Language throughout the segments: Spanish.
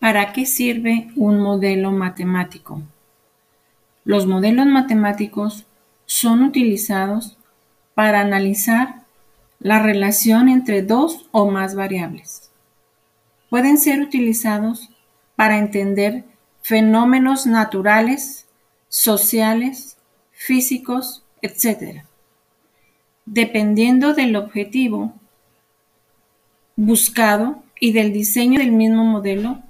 ¿Para qué sirve un modelo matemático? Los modelos matemáticos son utilizados para analizar la relación entre dos o más variables. Pueden ser utilizados para entender fenómenos naturales, sociales, físicos, etc. Dependiendo del objetivo buscado y del diseño del mismo modelo,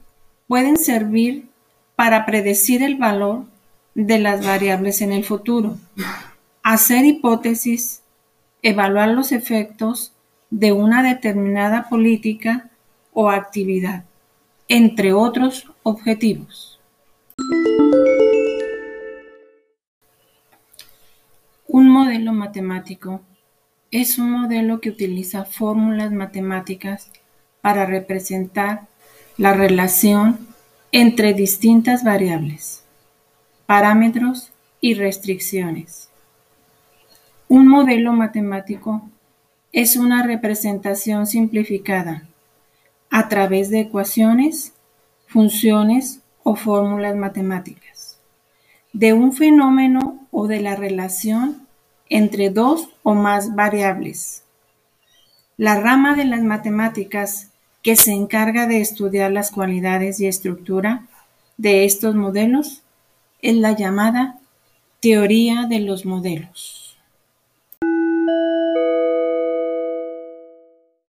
pueden servir para predecir el valor de las variables en el futuro, hacer hipótesis, evaluar los efectos de una determinada política o actividad, entre otros objetivos. Un modelo matemático es un modelo que utiliza fórmulas matemáticas para representar la relación entre distintas variables, parámetros y restricciones. Un modelo matemático es una representación simplificada a través de ecuaciones, funciones o fórmulas matemáticas de un fenómeno o de la relación entre dos o más variables. La rama de las matemáticas que se encarga de estudiar las cualidades y estructura de estos modelos es la llamada teoría de los modelos.